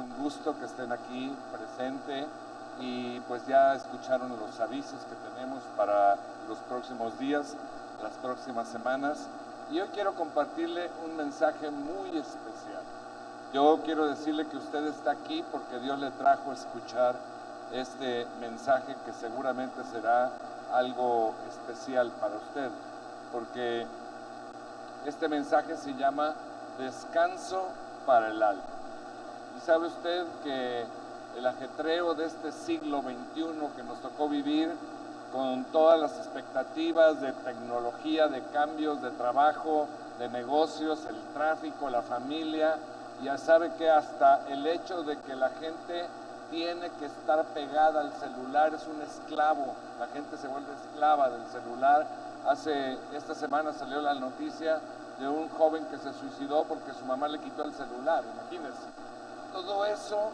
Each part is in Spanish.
un gusto que estén aquí presente y pues ya escucharon los avisos que tenemos para los próximos días, las próximas semanas. Y hoy quiero compartirle un mensaje muy especial. Yo quiero decirle que usted está aquí porque Dios le trajo a escuchar este mensaje que seguramente será algo especial para usted, porque este mensaje se llama Descanso para el alma. Sabe usted que el ajetreo de este siglo XXI que nos tocó vivir, con todas las expectativas de tecnología, de cambios, de trabajo, de negocios, el tráfico, la familia, ya sabe que hasta el hecho de que la gente tiene que estar pegada al celular es un esclavo, la gente se vuelve esclava del celular. Hace esta semana salió la noticia de un joven que se suicidó porque su mamá le quitó el celular, imagínense. Todo eso,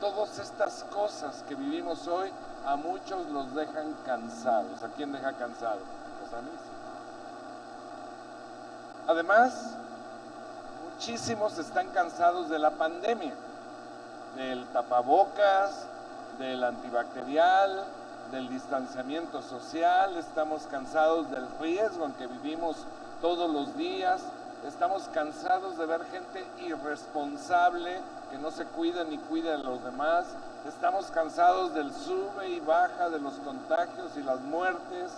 todas estas cosas que vivimos hoy, a muchos los dejan cansados. ¿A quién deja cansado? Pues a mí Además, muchísimos están cansados de la pandemia, del tapabocas, del antibacterial, del distanciamiento social, estamos cansados del riesgo en que vivimos todos los días, estamos cansados de ver gente irresponsable que no se cuida ni cuida de los demás, estamos cansados del sube y baja de los contagios y las muertes,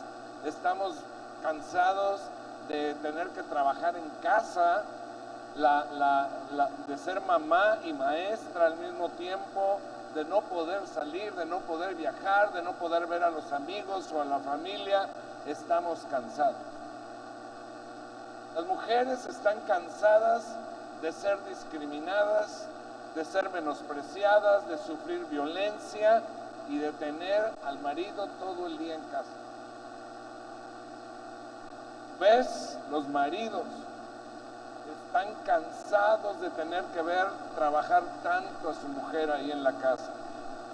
estamos cansados de tener que trabajar en casa, de ser mamá y maestra al mismo tiempo, de no poder salir, de no poder viajar, de no poder ver a los amigos o a la familia, estamos cansados. Las mujeres están cansadas de ser discriminadas, de ser menospreciadas, de sufrir violencia y de tener al marido todo el día en casa. ¿Ves? Los maridos están cansados de tener que ver trabajar tanto a su mujer ahí en la casa.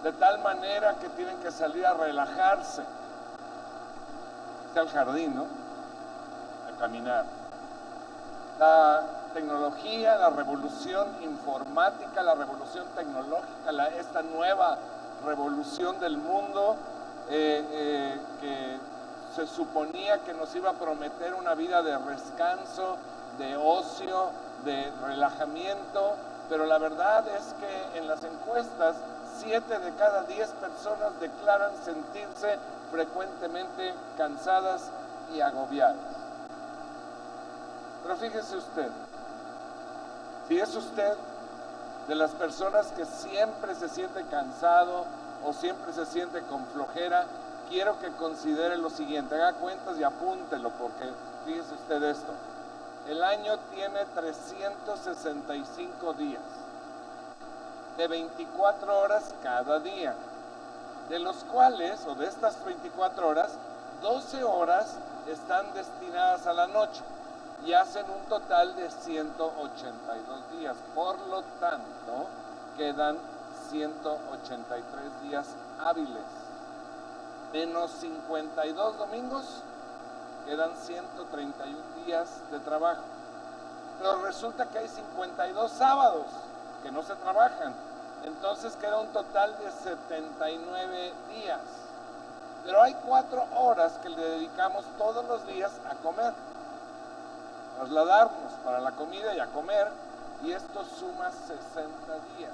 De tal manera que tienen que salir a relajarse. al jardín, ¿no? A caminar la tecnología, la revolución informática, la revolución tecnológica, esta nueva revolución del mundo eh, eh, que se suponía que nos iba a prometer una vida de descanso, de ocio, de relajamiento, pero la verdad es que en las encuestas, siete de cada diez personas declaran sentirse frecuentemente cansadas y agobiadas. Pero fíjese usted, es usted de las personas que siempre se siente cansado o siempre se siente con flojera, quiero que considere lo siguiente, haga cuentas y apúntelo, porque fíjese usted esto, el año tiene 365 días, de 24 horas cada día, de los cuales, o de estas 24 horas, 12 horas están destinadas a la noche y hacen un total de 182 días. Por lo tanto, quedan 183 días hábiles. Menos 52 domingos, quedan 131 días de trabajo. Pero resulta que hay 52 sábados que no se trabajan. Entonces queda un total de 79 días. Pero hay cuatro horas que le dedicamos todos los días a comer trasladarnos para la comida y a comer, y esto suma 60 días.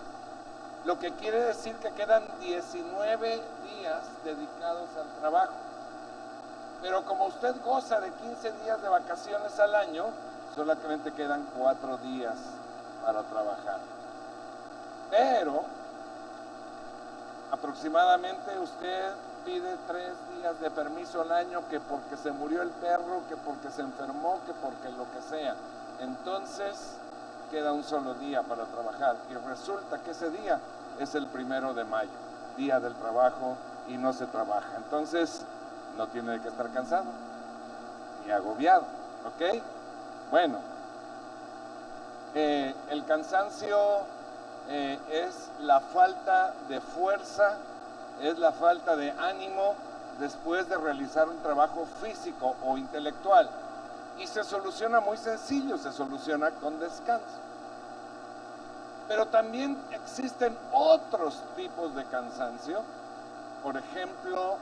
Lo que quiere decir que quedan 19 días dedicados al trabajo. Pero como usted goza de 15 días de vacaciones al año, solamente quedan 4 días para trabajar. Pero aproximadamente usted pide tres días de permiso al año, que porque se murió el perro, que porque se enfermó, que porque lo que sea. Entonces queda un solo día para trabajar y resulta que ese día es el primero de mayo, día del trabajo y no se trabaja. Entonces no tiene que estar cansado ni agobiado, ¿ok? Bueno, eh, el cansancio eh, es la falta de fuerza es la falta de ánimo después de realizar un trabajo físico o intelectual. Y se soluciona muy sencillo, se soluciona con descanso. Pero también existen otros tipos de cansancio. Por ejemplo,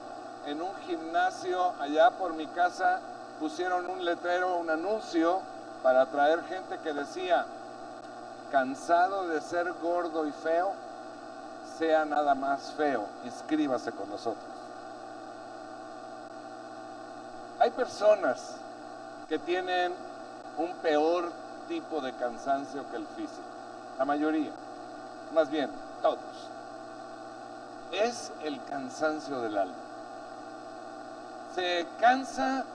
en un gimnasio allá por mi casa pusieron un letrero, un anuncio para atraer gente que decía, cansado de ser gordo y feo, sea nada más feo, inscríbase con nosotros. Hay personas que tienen un peor tipo de cansancio que el físico, la mayoría, más bien todos. Es el cansancio del alma. Se cansa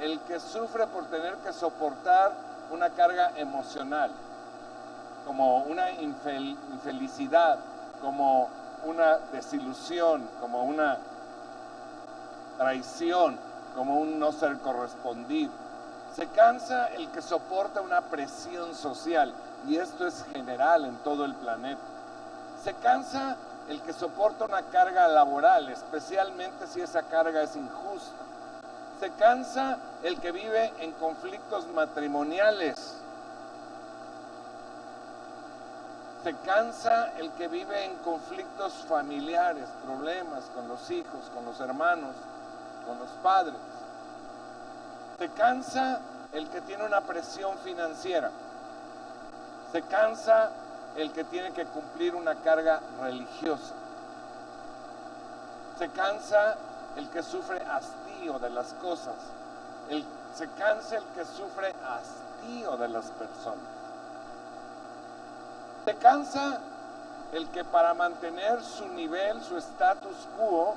el que sufre por tener que soportar una carga emocional, como una infelicidad, como una desilusión, como una traición, como un no ser correspondido. Se cansa el que soporta una presión social, y esto es general en todo el planeta. Se cansa el que soporta una carga laboral, especialmente si esa carga es injusta. Se cansa el que vive en conflictos matrimoniales, Se cansa el que vive en conflictos familiares, problemas con los hijos, con los hermanos, con los padres. Se cansa el que tiene una presión financiera. Se cansa el que tiene que cumplir una carga religiosa. Se cansa el que sufre hastío de las cosas. se cansa el que sufre hastío de las personas. Se cansa el que para mantener su nivel, su status quo,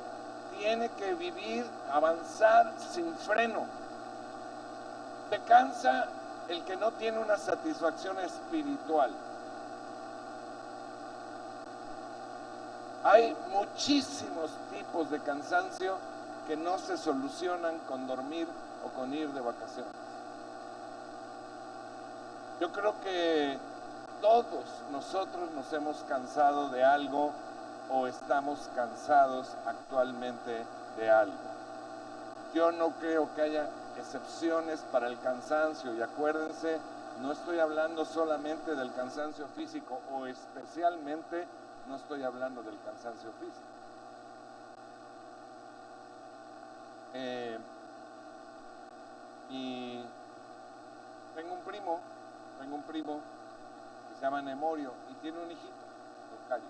tiene que vivir, avanzar sin freno. Se cansa el que no tiene una satisfacción espiritual. Hay muchísimos tipos de cansancio que no se solucionan con dormir o con ir de vacaciones. Yo creo que todos nosotros nos hemos cansado de algo o estamos cansados actualmente de algo. Yo no creo que haya excepciones para el cansancio y acuérdense, no estoy hablando solamente del cansancio físico o especialmente no estoy hablando del cansancio físico. Eh, y tengo un primo, tengo un primo se llama Nemorio y tiene un hijito, Eucario.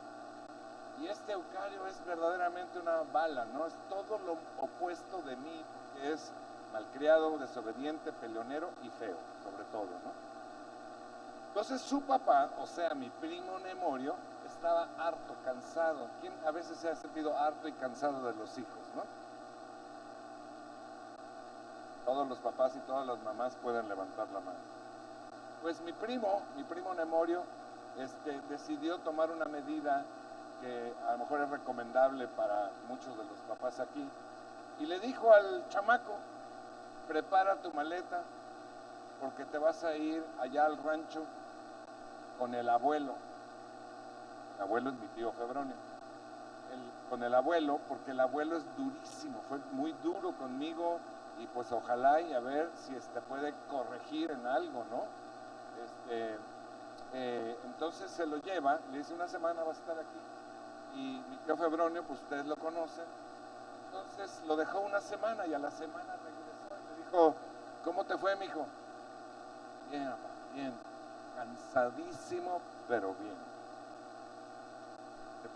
Y este Eucario es verdaderamente una bala, ¿no? Es todo lo opuesto de mí, porque es malcriado, desobediente, peleonero y feo, sobre todo, ¿no? Entonces su papá, o sea, mi primo Nemorio, estaba harto, cansado. ¿Quién a veces se ha sentido harto y cansado de los hijos, no? Todos los papás y todas las mamás pueden levantar la mano. Pues mi primo, mi primo Nemorio, este, decidió tomar una medida que a lo mejor es recomendable para muchos de los papás aquí, y le dijo al chamaco, prepara tu maleta porque te vas a ir allá al rancho con el abuelo. El abuelo es mi tío Febronio. con el abuelo, porque el abuelo es durísimo, fue muy duro conmigo y pues ojalá y a ver si te este puede corregir en algo, ¿no? Este, eh, entonces se lo lleva, le dice una semana va a estar aquí. Y mi tío Febronio, pues ustedes lo conocen. Entonces lo dejó una semana y a la semana regresó y le dijo, ¿cómo te fue, mijo? Bien, bien. Cansadísimo, pero bien.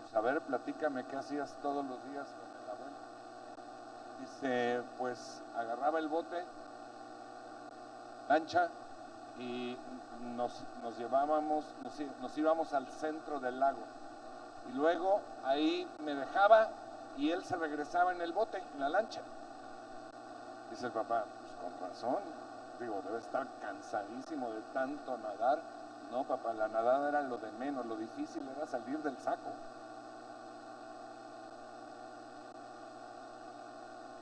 Pues a ver, platícame qué hacías todos los días con el abuelo. Dice, pues agarraba el bote, lancha, y nos, llevábamos, nos, íbamos al centro del lago. Y luego ahí me dejaba y él se regresaba en el bote, en la lancha. Dice el papá, pues con razón, digo, debe estar cansadísimo de tanto nadar. No, papá, la nadada era lo de menos, lo difícil era salir del saco.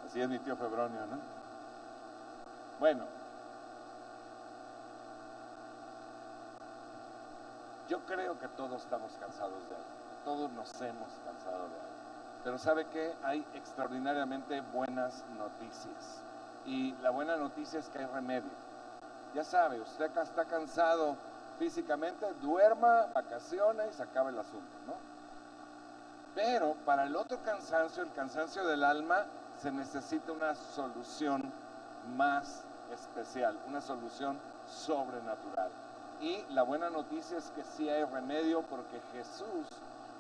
Así es mi tío Febronio, ¿no? Bueno, Yo creo que todos estamos cansados de algo, todos nos hemos cansado de algo. Pero ¿sabe qué? Hay extraordinariamente buenas noticias. Y la buena noticia es que hay remedio. Ya sabe, usted acá está cansado físicamente, duerma, vacacione y se acaba el asunto, ¿no? Pero para el otro cansancio, el cansancio del alma, se necesita una solución más especial, una solución sobrenatural. Y la buena noticia es que sí hay remedio porque Jesús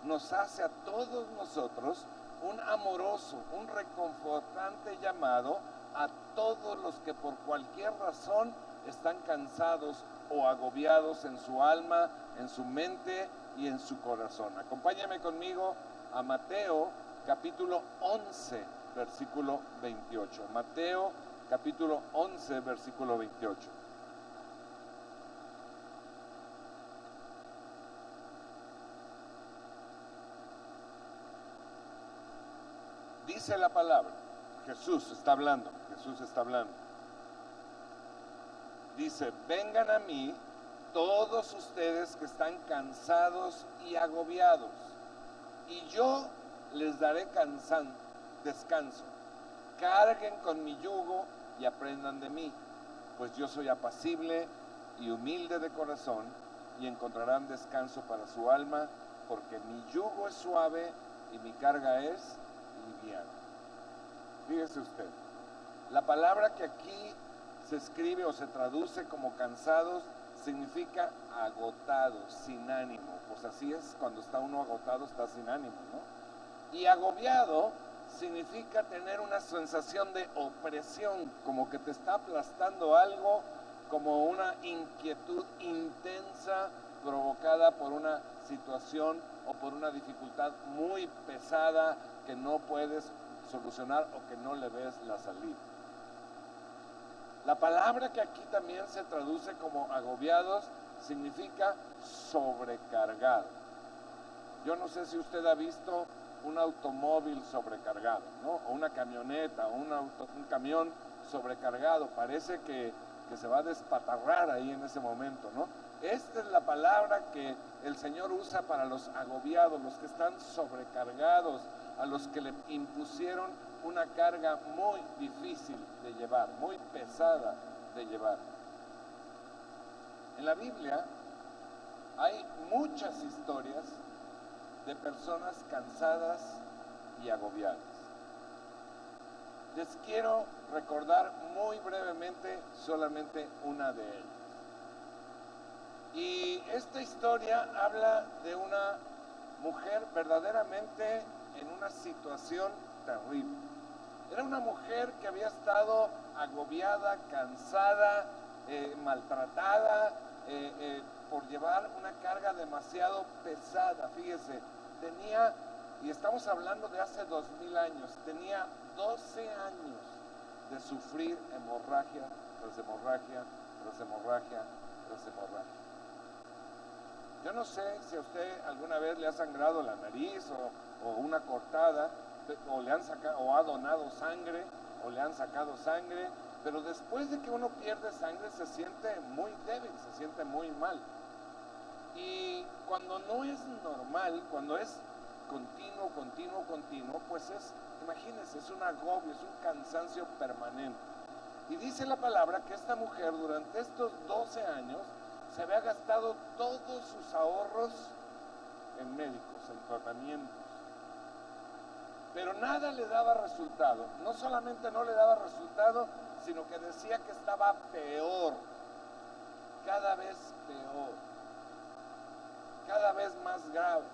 nos hace a todos nosotros un amoroso, un reconfortante llamado a todos los que por cualquier razón están cansados o agobiados en su alma, en su mente y en su corazón. Acompáñame conmigo a Mateo capítulo 11, versículo 28. Mateo capítulo 11, versículo 28. Dice la palabra, Jesús está hablando, Jesús está hablando. Dice, vengan a mí todos ustedes que están cansados y agobiados, y yo les daré cansan, descanso. Carguen con mi yugo y aprendan de mí, pues yo soy apacible y humilde de corazón, y encontrarán descanso para su alma, porque mi yugo es suave y mi carga es Fíjese usted, la palabra que aquí se escribe o se traduce como cansados significa agotado, sin ánimo. Pues así es, cuando está uno agotado está sin ánimo, ¿no? Y agobiado significa tener una sensación de opresión, como que te está aplastando algo, como una inquietud intensa provocada por una situación o por una dificultad muy pesada que no puedes solucionar o que no le ves la salida. La palabra que aquí también se traduce como agobiados significa sobrecargado. Yo no sé si usted ha visto un automóvil sobrecargado, ¿no? O una camioneta, o un, camión sobrecargado. Parece que, que se va a despatarrar ahí en ese momento, ¿no? Esta es la palabra que el Señor usa para los agobiados, los que están sobrecargados, a los que le impusieron una carga muy difícil de llevar, muy pesada de llevar. En la Biblia hay muchas historias de personas cansadas y agobiadas. Les quiero recordar muy brevemente solamente una de ellas. Y esta historia habla de una mujer verdaderamente en una situación terrible. Era una mujer que había estado agobiada, cansada, eh, maltratada eh, eh, por llevar una carga demasiado pesada. Fíjese, tenía, y estamos hablando de hace dos mil años, tenía 12 años de sufrir hemorragia tras hemorragia, tras hemorragia, tras hemorragia. Yo no sé si a usted alguna vez le ha sangrado la nariz o, o una cortada, o le han sacado, o ha donado sangre, o le han sacado sangre, pero después de que uno pierde sangre se siente muy débil, se siente muy mal. Y cuando no es normal, cuando es continuo, continuo, continuo, pues es, imagínense, es un agobio, es un cansancio permanente. Y dice la palabra que esta mujer durante estos 12 años se había gastado todos sus ahorros en médicos, en tratamientos. Pero nada le daba resultado. No solamente no le daba resultado, sino que decía que estaba peor, cada vez peor, cada vez más grave.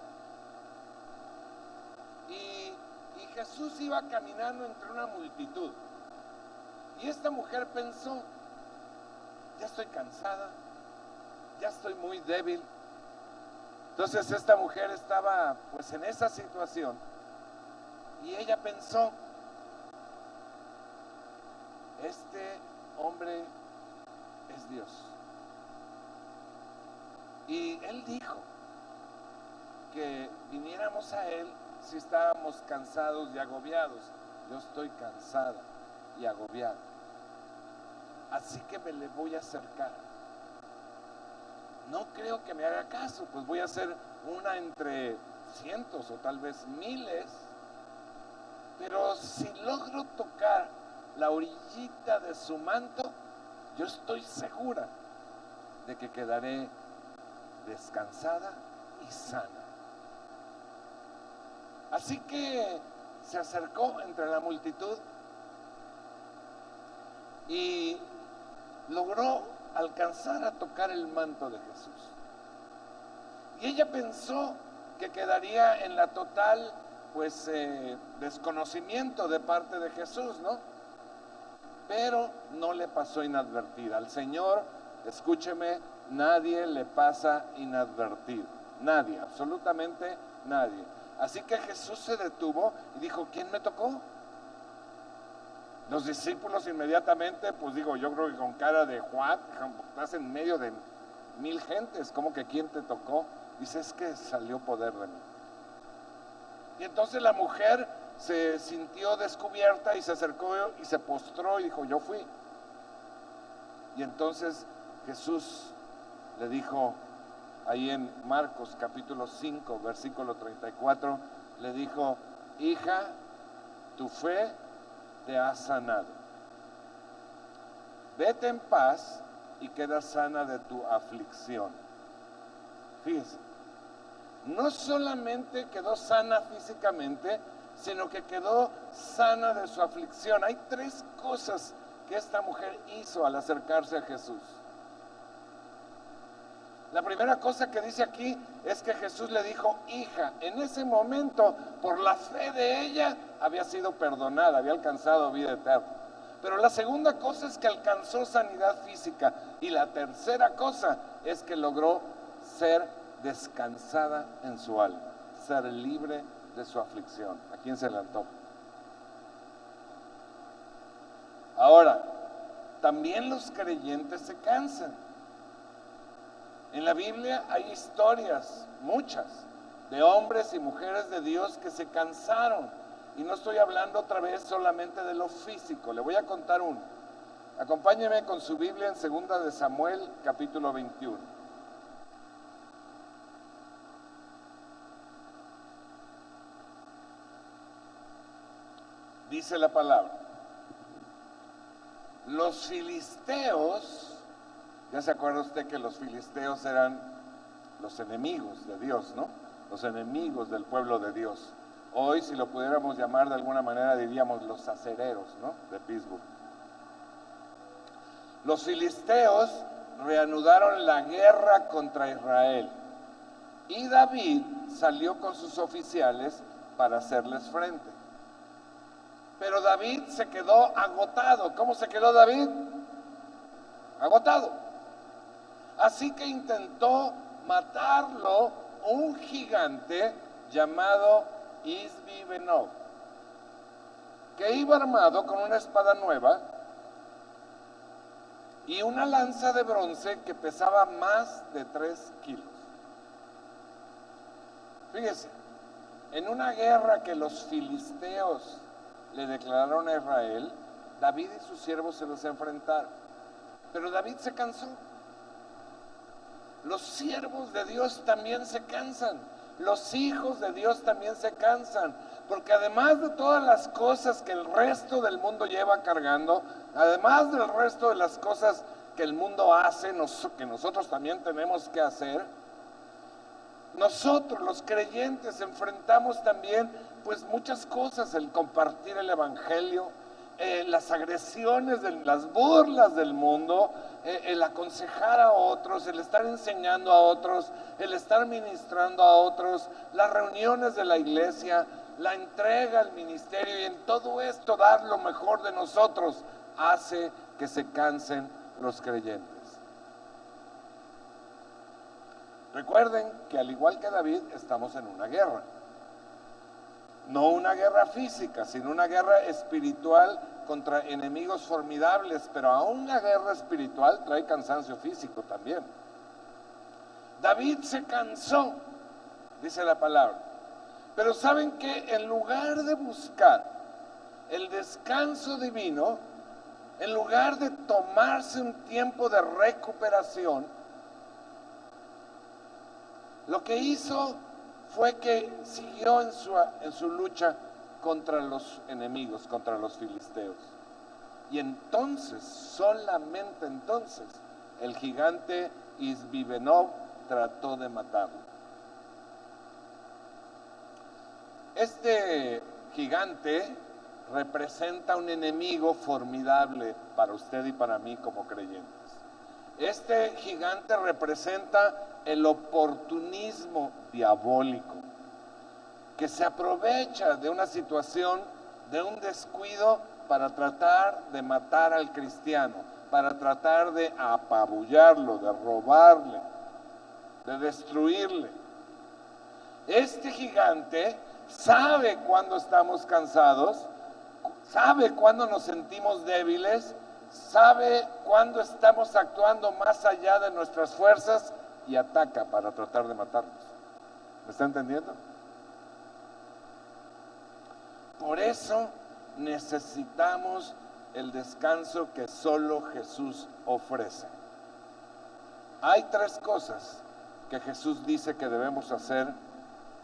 Y, y Jesús iba caminando entre una multitud. Y esta mujer pensó, ya estoy cansada, ya estoy muy débil. Entonces esta mujer estaba pues en esa situación y ella pensó, este hombre es Dios. Y él dijo que viniéramos a él si estábamos cansados y agobiados. Yo estoy cansada y agobiada. Así que me le voy a acercar no creo que me haga caso, pues voy a hacer una entre cientos o tal vez miles. Pero si logro tocar la orillita de su manto, yo estoy segura de que quedaré descansada y sana. Así que se acercó entre la multitud y logró alcanzar a tocar el manto de Jesús. Y ella pensó que quedaría en la total pues eh, desconocimiento de parte de Jesús, ¿no? Pero no le pasó inadvertida. Al Señor, escúcheme, nadie le pasa inadvertido. Nadie, absolutamente nadie. Así que Jesús se detuvo y dijo, ¿quién me tocó? Los discípulos inmediatamente, pues digo, yo creo que con cara de Juan, estás en medio de mil gentes, ¿cómo que quién te tocó? Dice, es que salió poder de mí. Y entonces la mujer se sintió descubierta y se acercó y se postró y dijo, yo fui. Y entonces Jesús le dijo, ahí en Marcos capítulo 5, versículo 34, le dijo, hija, tu fe te ha sanado. Vete en paz y queda sana de tu aflicción. Fíjense, no solamente quedó sana físicamente, sino que quedó sana de su aflicción. Hay tres cosas que esta mujer hizo al acercarse a Jesús. La primera cosa que dice aquí es que Jesús le dijo, hija, en ese momento, por la fe de ella, había sido perdonada, había alcanzado vida eterna. Pero la segunda cosa es que alcanzó sanidad física. Y la tercera cosa es que logró ser descansada en su alma, ser libre de su aflicción. ¿A quién se le? Ahora, también los creyentes se cansan. En la Biblia hay historias, muchas, de hombres y mujeres de Dios que se cansaron. Y no estoy hablando otra vez solamente de lo físico, le voy a contar uno. Acompáñeme con su Biblia en 2 de Samuel, capítulo 21. Dice la palabra, los filisteos ya se acuerda usted que los filisteos eran los enemigos de Dios, ¿no? Los enemigos del pueblo de Dios. Hoy, si lo pudiéramos llamar de alguna manera, diríamos los acereros, ¿no? De Pittsburgh. Los filisteos reanudaron la guerra contra Israel y David salió con sus oficiales para hacerles frente. Pero David se quedó agotado. ¿Cómo se quedó David? Agotado. Así que intentó matarlo un gigante llamado Isbi Benob, que iba armado con una espada nueva y una lanza de bronce que pesaba más de tres kilos. Fíjese, en una guerra que los filisteos le declararon a Israel, David y sus siervos se los enfrentaron. Pero David se cansó los siervos de Dios también se cansan. Los hijos de Dios también se cansan. Porque además de todas las cosas que el resto del mundo lleva cargando, además del resto de las cosas que el mundo hace, que nosotros también tenemos que hacer, nosotros los creyentes enfrentamos también pues muchas cosas, el compartir el Evangelio, eh, las agresiones, de, las burlas del mundo, eh, el aconsejar a otros, el estar enseñando a otros, el estar ministrando a otros, las reuniones de la iglesia, la entrega al ministerio y en todo esto dar lo mejor de nosotros hace que se cansen los creyentes. Recuerden que al igual que David estamos en una guerra. No una guerra física, sino una guerra espiritual contra enemigos formidables, pero aún la guerra espiritual trae cansancio físico también. David se cansó, dice la palabra. Pero saben que en lugar de buscar el descanso divino, en lugar de tomarse un tiempo de recuperación, lo que hizo fue que siguió en su, en su lucha contra los enemigos, contra los filisteos. Y entonces, solamente entonces, el gigante Isbibenov trató de matarlo. Este gigante representa un enemigo formidable para usted y para mí como creyentes. Este gigante representa el oportunismo diabólico, que se aprovecha de una situación, de un descuido para tratar de matar al cristiano, para tratar de apabullarlo, de robarle, de destruirle. Este gigante sabe cuando estamos cansados, sabe cuando nos sentimos débiles, sabe cuando estamos actuando más allá de nuestras fuerzas y ataca para tratar de matarnos. ¿Me está entendiendo? Por eso necesitamos el descanso que solo Jesús ofrece. Hay tres cosas que Jesús dice que debemos hacer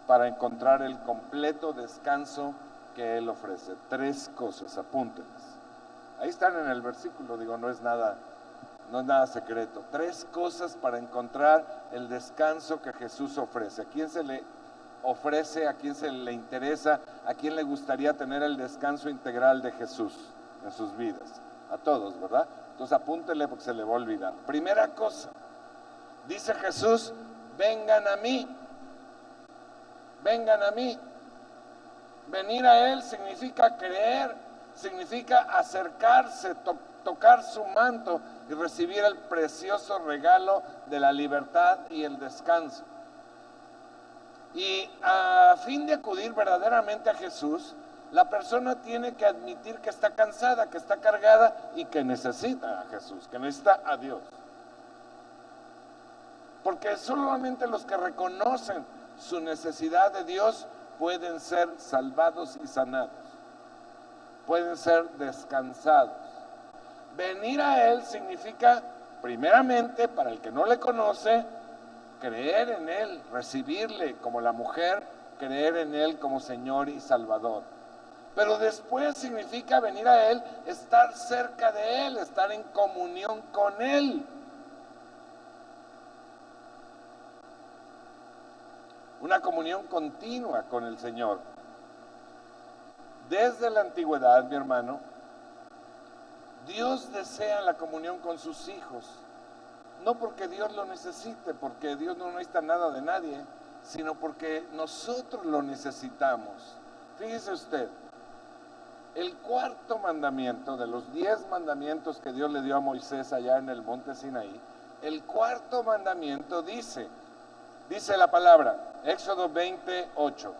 para encontrar el completo descanso que Él ofrece. Tres cosas, apúntenlas. Ahí están en el versículo, digo, no es nada, no es nada secreto. Tres cosas para encontrar el descanso que Jesús ofrece. ¿A quién se le ofrece, a quién se le interesa, a quién le gustaría tener el descanso integral de Jesús en sus vidas? A todos, ¿verdad? Entonces apúntele porque se le va a olvidar. Primera cosa, dice Jesús, vengan a mí, vengan a mí. Venir a Él significa creer, significa acercarse, tocar su manto y recibir el precioso regalo de la libertad y el descanso. Y a fin de acudir verdaderamente a Jesús, la persona tiene que admitir que está cansada, que está cargada y que necesita a Jesús, que necesita a Dios. Porque solamente los que reconocen su necesidad de Dios pueden ser salvados y sanados, pueden ser descansados. Venir a Él significa, primeramente, para el que no le conoce, creer en Él, recibirle como la mujer, creer en Él como Señor y Salvador. Pero después significa venir a Él, estar cerca de Él, estar en comunión con Él. Una comunión continua con el Señor. Desde la antigüedad, mi hermano, Dios desea la comunión con sus hijos no porque Dios lo necesite, porque Dios no necesita nada de nadie, sino porque nosotros lo necesitamos. Fíjese usted, el cuarto mandamiento de los diez mandamientos que Dios le dio a Moisés allá en el monte Sinaí, el cuarto mandamiento dice, dice la palabra, Éxodo 28,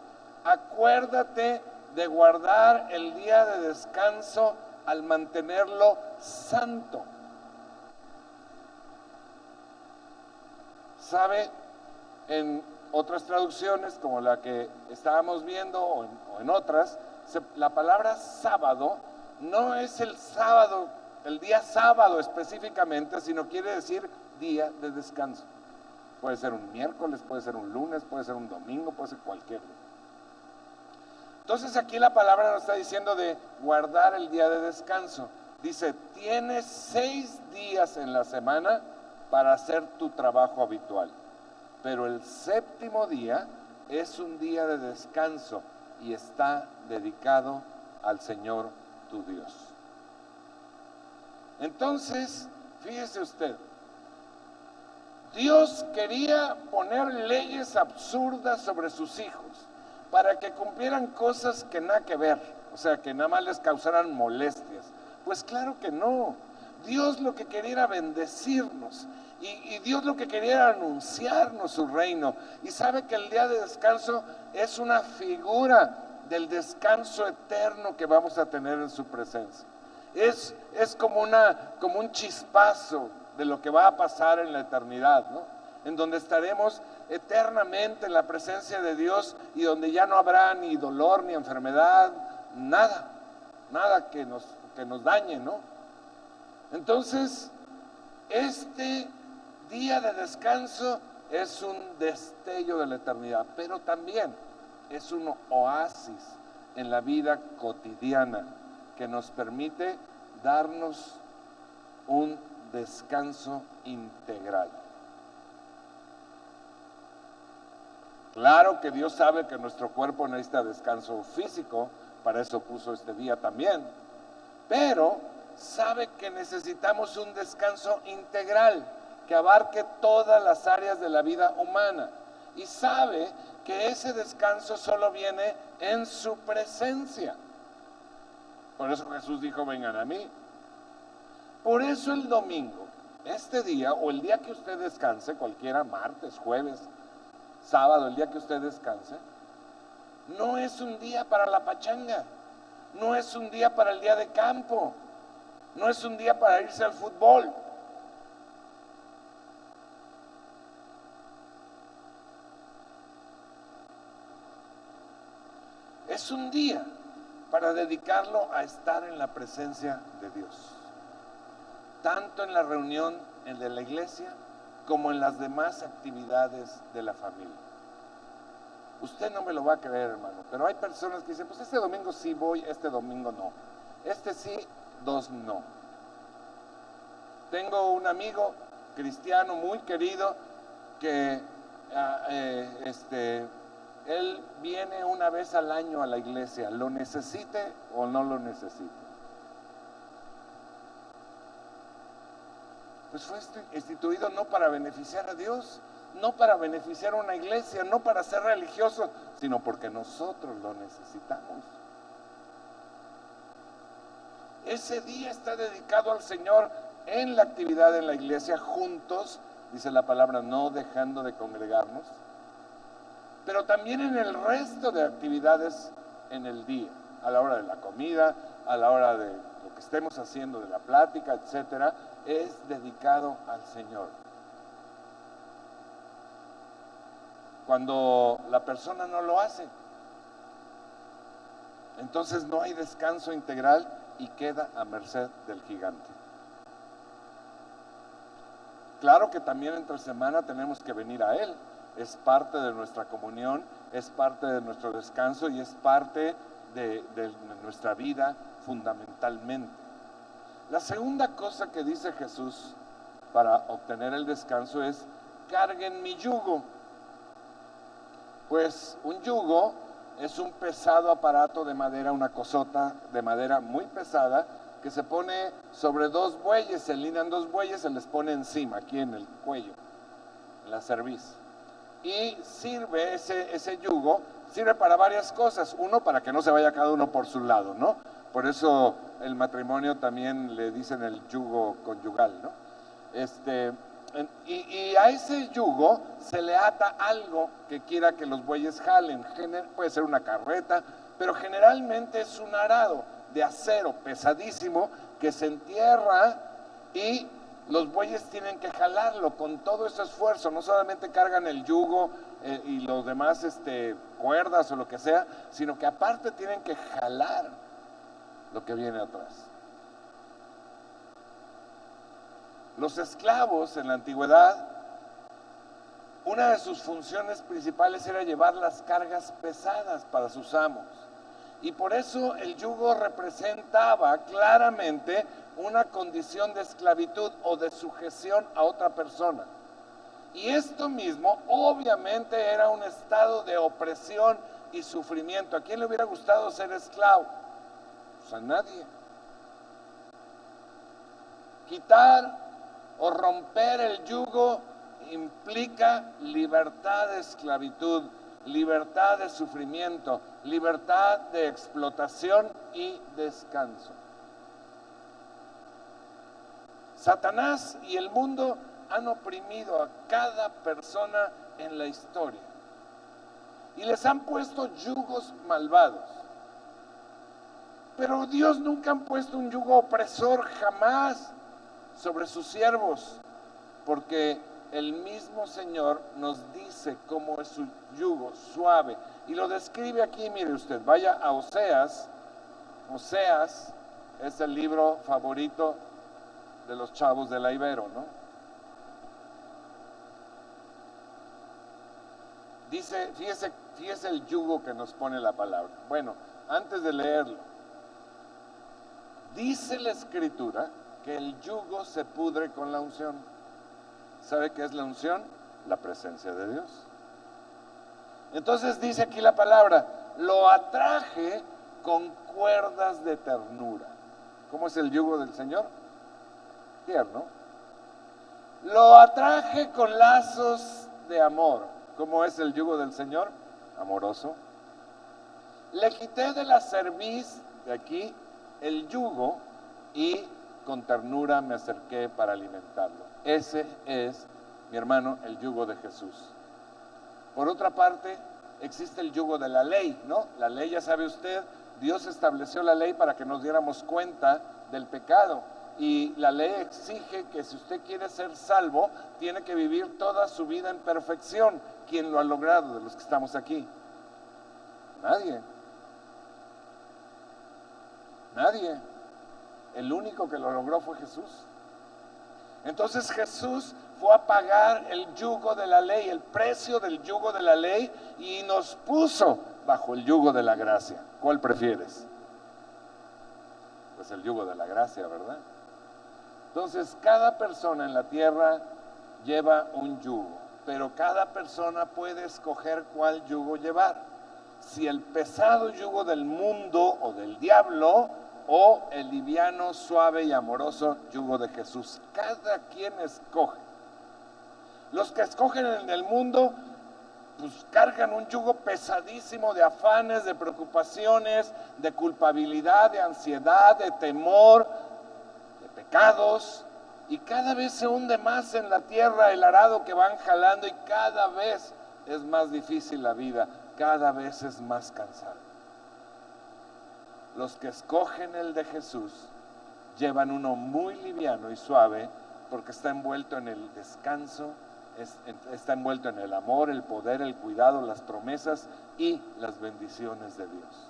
acuérdate de guardar el día de descanso al mantenerlo santo. sabe en otras traducciones, como la que estábamos viendo o en, otras, la palabra sábado no es el sábado, el día sábado específicamente, sino quiere decir día de descanso. Puede ser un miércoles, puede ser un lunes, puede ser un domingo, puede ser cualquier día. Entonces aquí la palabra nos está diciendo de guardar el día de descanso. Dice, tienes seis días en la semana para hacer tu trabajo habitual. Pero el séptimo día es un día de descanso y está dedicado al Señor tu Dios. Entonces, fíjese usted, Dios quería poner leyes absurdas sobre sus hijos para que cumplieran cosas que nada que ver, o sea, que nada más les causaran molestias. Pues claro que no. Dios lo que quería era bendecirnos. Y, Dios lo que quería era anunciarnos su reino. Y sabe que el día de descanso es una figura del descanso eterno que vamos a tener en su presencia. Es, es como, una, como un chispazo de lo que va a pasar en la eternidad, ¿no? En donde estaremos eternamente en la presencia de Dios y donde ya no habrá ni dolor ni enfermedad, nada, nada que nos, que nos dañe, ¿no? Entonces, este día de descanso es un destello de la eternidad, pero también es un oasis en la vida cotidiana que nos permite darnos un descanso integral. Claro que Dios sabe que nuestro cuerpo necesita descanso físico, para eso puso este día también, pero sabe que necesitamos un descanso integral que abarque todas las áreas de la vida humana y sabe que ese descanso solo viene en su presencia. Por eso Jesús dijo, vengan a mí. Por eso el domingo, este día o el día que usted descanse, cualquiera, martes, jueves, sábado, el día que usted descanse, no es un día para la pachanga, no es un día para el día de campo, no es un día para irse al fútbol. Es un día para dedicarlo a estar en la presencia de Dios, tanto en la reunión de la iglesia como en las demás actividades de la familia. Usted no me lo va a creer, hermano, pero hay personas que dicen, pues este domingo sí voy, este domingo no. Este sí, dos no. Tengo un amigo cristiano muy querido que ah, eh, este, él viene una vez al año a la iglesia, lo necesite o no lo necesite. Pues fue instituido no para beneficiar a Dios, no para beneficiar a una iglesia, no para ser religioso, sino porque nosotros lo necesitamos. Ese día está dedicado al Señor en la actividad en la iglesia, juntos, dice la palabra, no dejando de congregarnos pero también en el resto de actividades en el día, a la hora de la comida, a la hora de lo que estemos haciendo, de la plática, etcétera, es dedicado al Señor. Cuando la persona no lo hace, entonces no hay descanso integral y queda a merced del gigante. Claro que también entre semana tenemos que venir a Él, es parte de nuestra comunión, es parte de nuestro descanso y es parte de, nuestra vida fundamentalmente. La segunda cosa que dice Jesús para obtener el descanso es, carguen mi yugo. Pues un yugo es un pesado aparato de madera, una cosota de madera muy pesada que se pone sobre dos bueyes, se alinean dos bueyes, se les pone encima, aquí en el cuello, en la cerviz y sirve ese, ese yugo, sirve para varias cosas. Uno, para que no se vaya cada uno por su lado, ¿no? Por eso el matrimonio también le dicen el yugo conyugal, ¿no? Este, y, y, a ese yugo se le ata algo que quiera que los bueyes jalen. Puede ser una carreta, pero generalmente es un arado de acero pesadísimo que se entierra y los bueyes tienen que jalarlo con todo ese esfuerzo, no solamente cargan el yugo eh, y los demás este, cuerdas o lo que sea, sino que aparte tienen que jalar lo que viene atrás. Los esclavos en la antigüedad, una de sus funciones principales era llevar las cargas pesadas para sus amos. Y por eso el yugo representaba claramente una condición de esclavitud o de sujeción a otra persona. Y esto mismo obviamente era un estado de opresión y sufrimiento. ¿A quién le hubiera gustado ser esclavo? A nadie. Quitar o romper el yugo implica libertad de esclavitud, libertad de sufrimiento, libertad de explotación y descanso. Satanás y el mundo han oprimido a cada persona en la historia y les han puesto yugos malvados. Pero Dios nunca ha puesto un yugo opresor jamás sobre sus siervos, porque el mismo Señor nos dice cómo es su yugo suave. Y lo describe aquí, mire usted, vaya a Oseas. Oseas es el libro favorito de los chavos de la Ibero, ¿no? Dice, fíjese, fíjese el yugo que nos pone la palabra. Bueno, antes de leerlo, dice la escritura que el yugo se pudre con la unción. ¿Sabe qué es la unción? La presencia de Dios. Entonces dice aquí la palabra, lo atraje con cuerdas de ternura. ¿Cómo es el yugo del Señor? Tierno. Lo atraje con lazos de amor. ¿Cómo es el yugo del Señor? Amoroso. Le quité de la cerviz de aquí el yugo y con ternura me acerqué para alimentarlo. Ese es, mi hermano, el yugo de Jesús. Por otra parte, existe el yugo de la ley, ¿no? La ley, ya sabe usted, Dios estableció la ley para que nos diéramos cuenta del pecado. Y la ley exige que si usted quiere ser salvo, tiene que vivir toda su vida en perfección. ¿Quién lo ha logrado de los que estamos aquí? Nadie. Nadie. El único que lo logró fue Jesús. Entonces Jesús fue a pagar el yugo de la ley, el precio del yugo de la ley y nos puso bajo el yugo de la gracia. ¿Cuál prefieres? Pues el yugo de la gracia, ¿verdad? Entonces cada persona en la tierra lleva un yugo, pero cada persona puede escoger cuál yugo llevar. Si el pesado yugo del mundo o del diablo o el liviano, suave y amoroso yugo de Jesús. Cada quien escoge. Los que escogen en el mundo, pues cargan un yugo pesadísimo de afanes, de preocupaciones, de culpabilidad, de ansiedad, de temor, de pecados. Y cada vez se hunde más en la tierra el arado que van jalando y cada vez es más difícil la vida, cada vez es más cansado los que escogen el de Jesús llevan uno muy liviano y suave porque está envuelto en el descanso, está envuelto en el amor, el poder, el cuidado, las promesas y las bendiciones de Dios.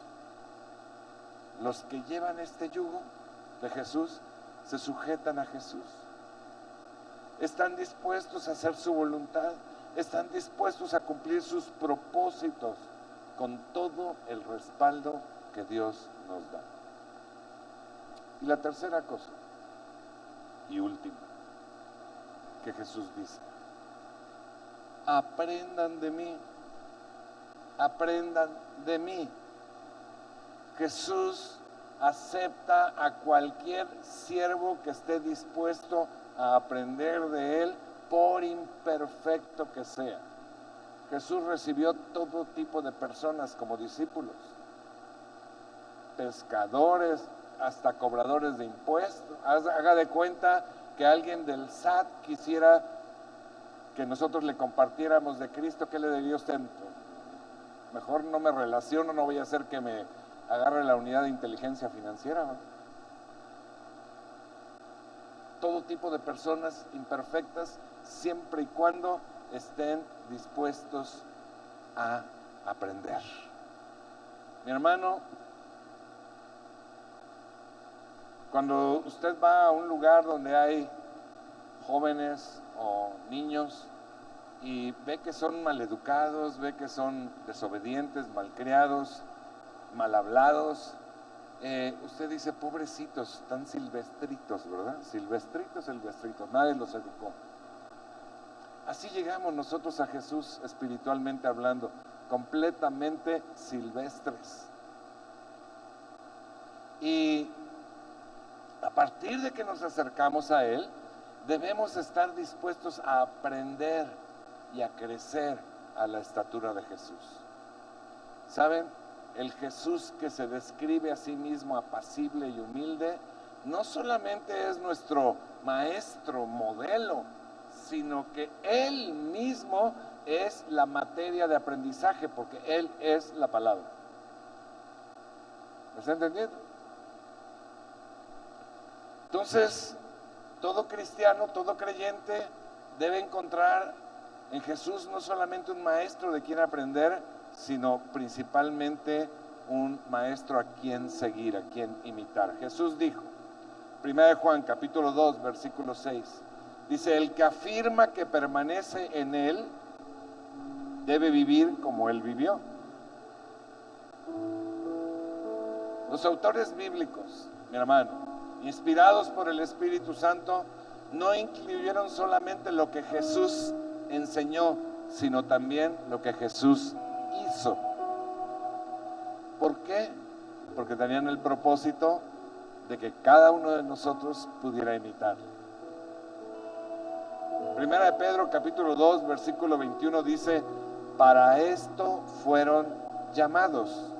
Los que llevan este yugo de Jesús se sujetan a Jesús. Están dispuestos a hacer su voluntad, están dispuestos a cumplir sus propósitos con todo el respaldo que Dios nos da. Y la tercera cosa, y última, que Jesús dice, aprendan de mí, aprendan de mí. Jesús acepta a cualquier siervo que esté dispuesto a aprender de él, por imperfecto que sea. Jesús recibió todo tipo de personas como discípulos pescadores, hasta cobradores de impuestos. Haga de cuenta que alguien del SAT quisiera que nosotros le compartiéramos de Cristo, ¿qué le diría usted? Mejor no me relaciono, no voy a hacer que me agarre la unidad de inteligencia financiera. Todo tipo de personas imperfectas, siempre y cuando estén dispuestos a aprender. Mi hermano, Cuando usted va a un lugar donde hay jóvenes o niños y ve que son maleducados, ve que son desobedientes, malcriados, mal hablados, eh, usted dice, pobrecitos, están silvestritos, ¿verdad? Silvestritos, silvestritos, nadie los educó. Así llegamos nosotros a Jesús espiritualmente hablando, completamente silvestres. Y a partir de que nos acercamos a Él, debemos estar dispuestos a aprender y a crecer a la estatura de Jesús. ¿Saben? El Jesús que se describe a sí mismo apacible y humilde, no solamente es nuestro maestro, modelo, sino que Él mismo es la materia de aprendizaje, porque Él es la palabra. ¿Me está entendiendo? Entonces, todo cristiano, todo creyente debe encontrar en Jesús no solamente un maestro de quien aprender, sino principalmente un maestro a quien seguir, a quien imitar. Jesús dijo, 1 Juan capítulo 2, versículo 6, dice, el que afirma que permanece en Él debe vivir como Él vivió. Los autores bíblicos, mi hermano, inspirados por el Espíritu Santo, no incluyeron solamente lo que Jesús enseñó, sino también lo que Jesús hizo. ¿Por qué? Porque tenían el propósito de que cada uno de nosotros pudiera imitarlo. Primera de Pedro capítulo 2 versículo 21 dice, para esto fueron llamados,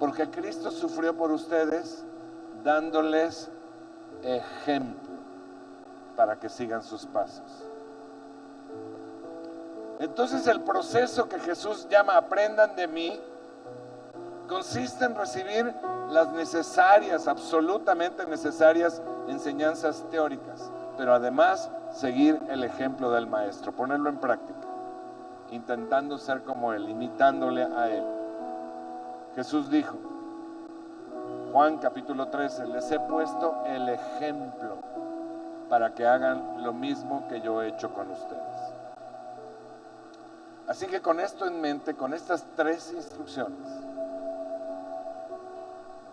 porque Cristo sufrió por ustedes dándoles ejemplo para que sigan sus pasos. Entonces el proceso que Jesús llama aprendan de mí consiste en recibir las necesarias, absolutamente necesarias enseñanzas teóricas, pero además seguir el ejemplo del maestro, ponerlo en práctica, intentando ser como él, imitándole a él. Jesús dijo, Juan capítulo 13, les he puesto el ejemplo para que hagan lo mismo que yo he hecho con ustedes. Así que con esto en mente, con estas tres instrucciones,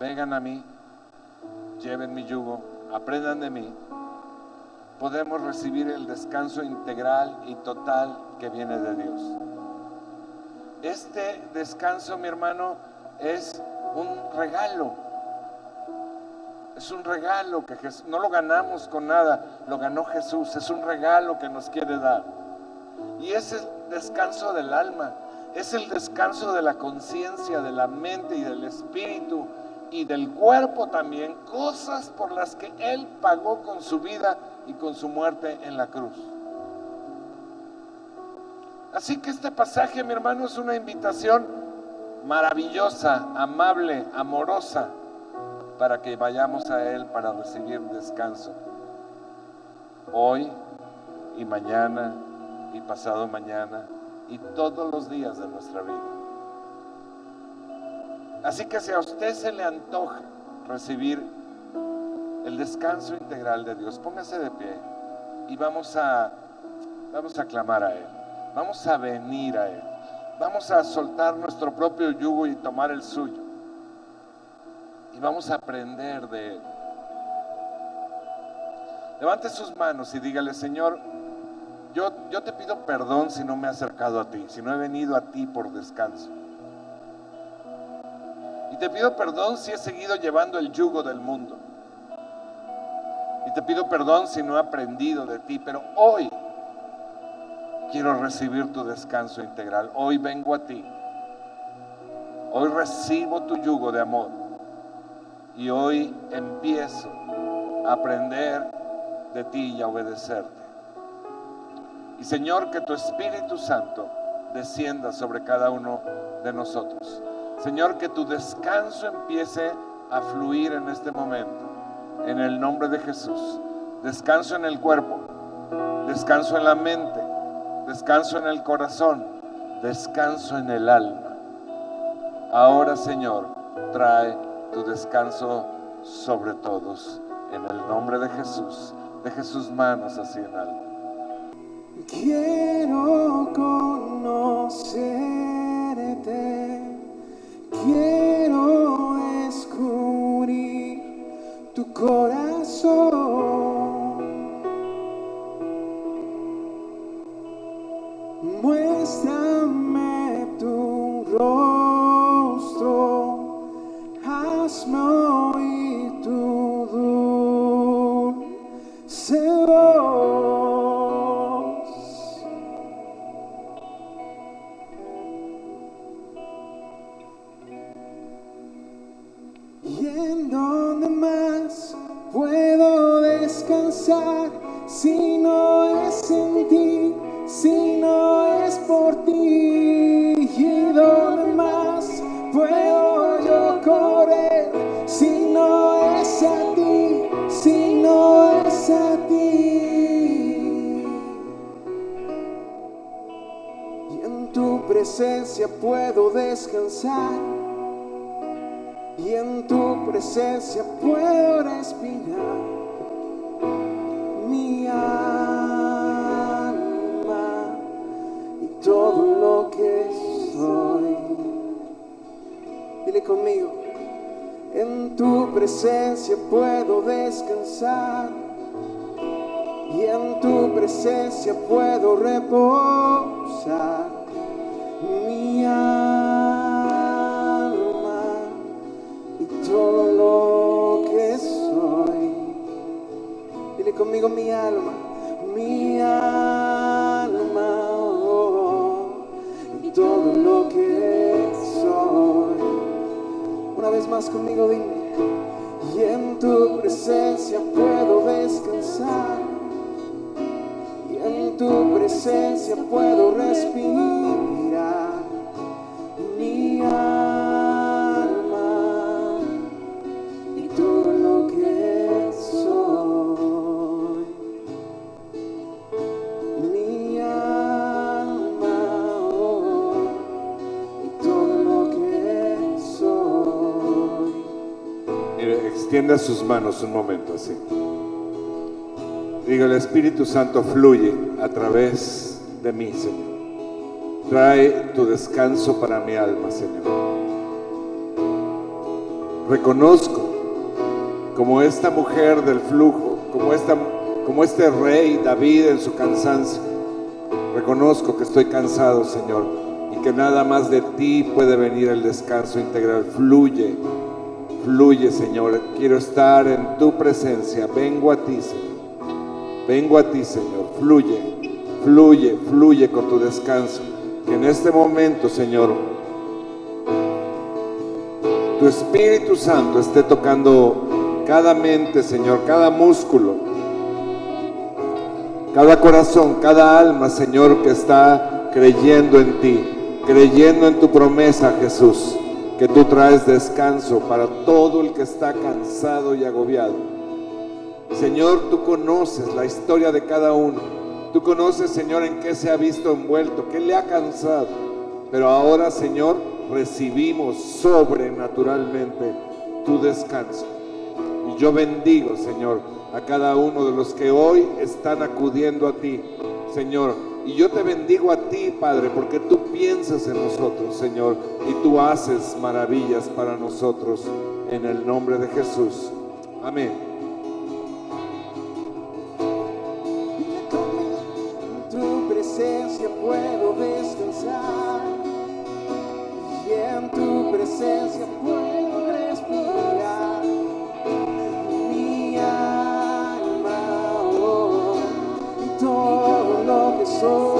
vengan a mí, lleven mi yugo, aprendan de mí, podemos recibir el descanso integral y total que viene de Dios. Este descanso, mi hermano, es un regalo. Es un regalo que no lo ganamos con nada, lo ganó Jesús. Es un regalo que nos quiere dar. Y es el descanso del alma, es el descanso de la conciencia, de la mente y del espíritu y del cuerpo también, cosas por las que Él pagó con su vida y con su muerte en la cruz. Así que este pasaje, mi hermano, es una invitación maravillosa, amable, amorosa, para que vayamos a Él para recibir descanso. Hoy y mañana y pasado mañana y todos los días de nuestra vida. Así que si a usted se le antoja recibir el descanso integral de Dios, póngase de pie y vamos a vamos a clamar a él. Vamos a venir a él. Vamos a soltar nuestro propio yugo y tomar el suyo. Y vamos a aprender de él. Levante sus manos y dígale, Señor, yo, yo te pido perdón si no me he acercado a ti, si no he venido a ti por descanso. Y te pido perdón si he seguido llevando el yugo del mundo. Y te pido perdón si no he aprendido de ti, pero hoy quiero recibir tu descanso integral. Hoy vengo a ti. Hoy recibo tu yugo de amor. Y hoy empiezo a aprender de ti y a obedecerte. Y Señor, que tu Espíritu Santo descienda sobre cada uno de nosotros. Señor, que tu descanso empiece a fluir en este momento. En el nombre de Jesús. Descanso en el cuerpo. Descanso en la mente. Descanso en el corazón. Descanso en el alma. Ahora, Señor, trae tu descanso sobre todos. En el nombre de Jesús. Deje sus manos así en alto. Quiero conocerte quiero tu corazón. Muéstrame tu rostro, hazme oír tu dulce voz. ¿Y en dónde más si no es en ti, si no es por ti? ¿Y dónde más puedo yo correr si no es a ti, si no es a ti? Y en tu presencia puedo descansar y en tu presencia puedo respirar presencia puedo descansar y en tu presencia puedo reposar mi alma y todo lo que soy. Dile conmigo mi alma, mi alma oh, y todo lo que soy. Una vez más conmigo dime. Y en tu presencia puedo respirar. Mi alma y todo lo que soy. Mi alma oh, y todo lo que soy. Mire, extienda sus manos un momento así. Diga, el Espíritu Santo fluye a través de mí, Señor. Trae tu descanso para mi alma, Señor. Reconozco como esta mujer del flujo, como este rey David en su cansancio. Reconozco que estoy cansado, Señor, y que nada más de ti puede venir el descanso integral. Fluye, fluye, Señor. Quiero estar en tu presencia. Vengo a ti, Señor. Vengo a ti, Señor. Fluye, fluye, fluye con tu descanso. Que en este momento, Señor, tu Espíritu Santo esté tocando cada mente, Señor, cada músculo, cada corazón, cada alma, Señor, que está creyendo en ti, creyendo en tu promesa, Jesús, que tú traes descanso para todo el que está cansado y agobiado. Señor, tú conoces la historia de cada uno. Tú conoces, Señor, en qué se ha visto envuelto, qué le ha cansado. Pero ahora, Señor, recibimos sobrenaturalmente tu descanso. Y yo bendigo, Señor, a cada uno de los que hoy están acudiendo a ti, Señor. Y yo te bendigo a ti, Padre, porque tú piensas en nosotros, Señor, y tú haces maravillas para nosotros en el nombre de Jesús. Amén. presencia puedo descansar y en tu presencia puedo respirar. Mi alma oh, y todo lo que soy.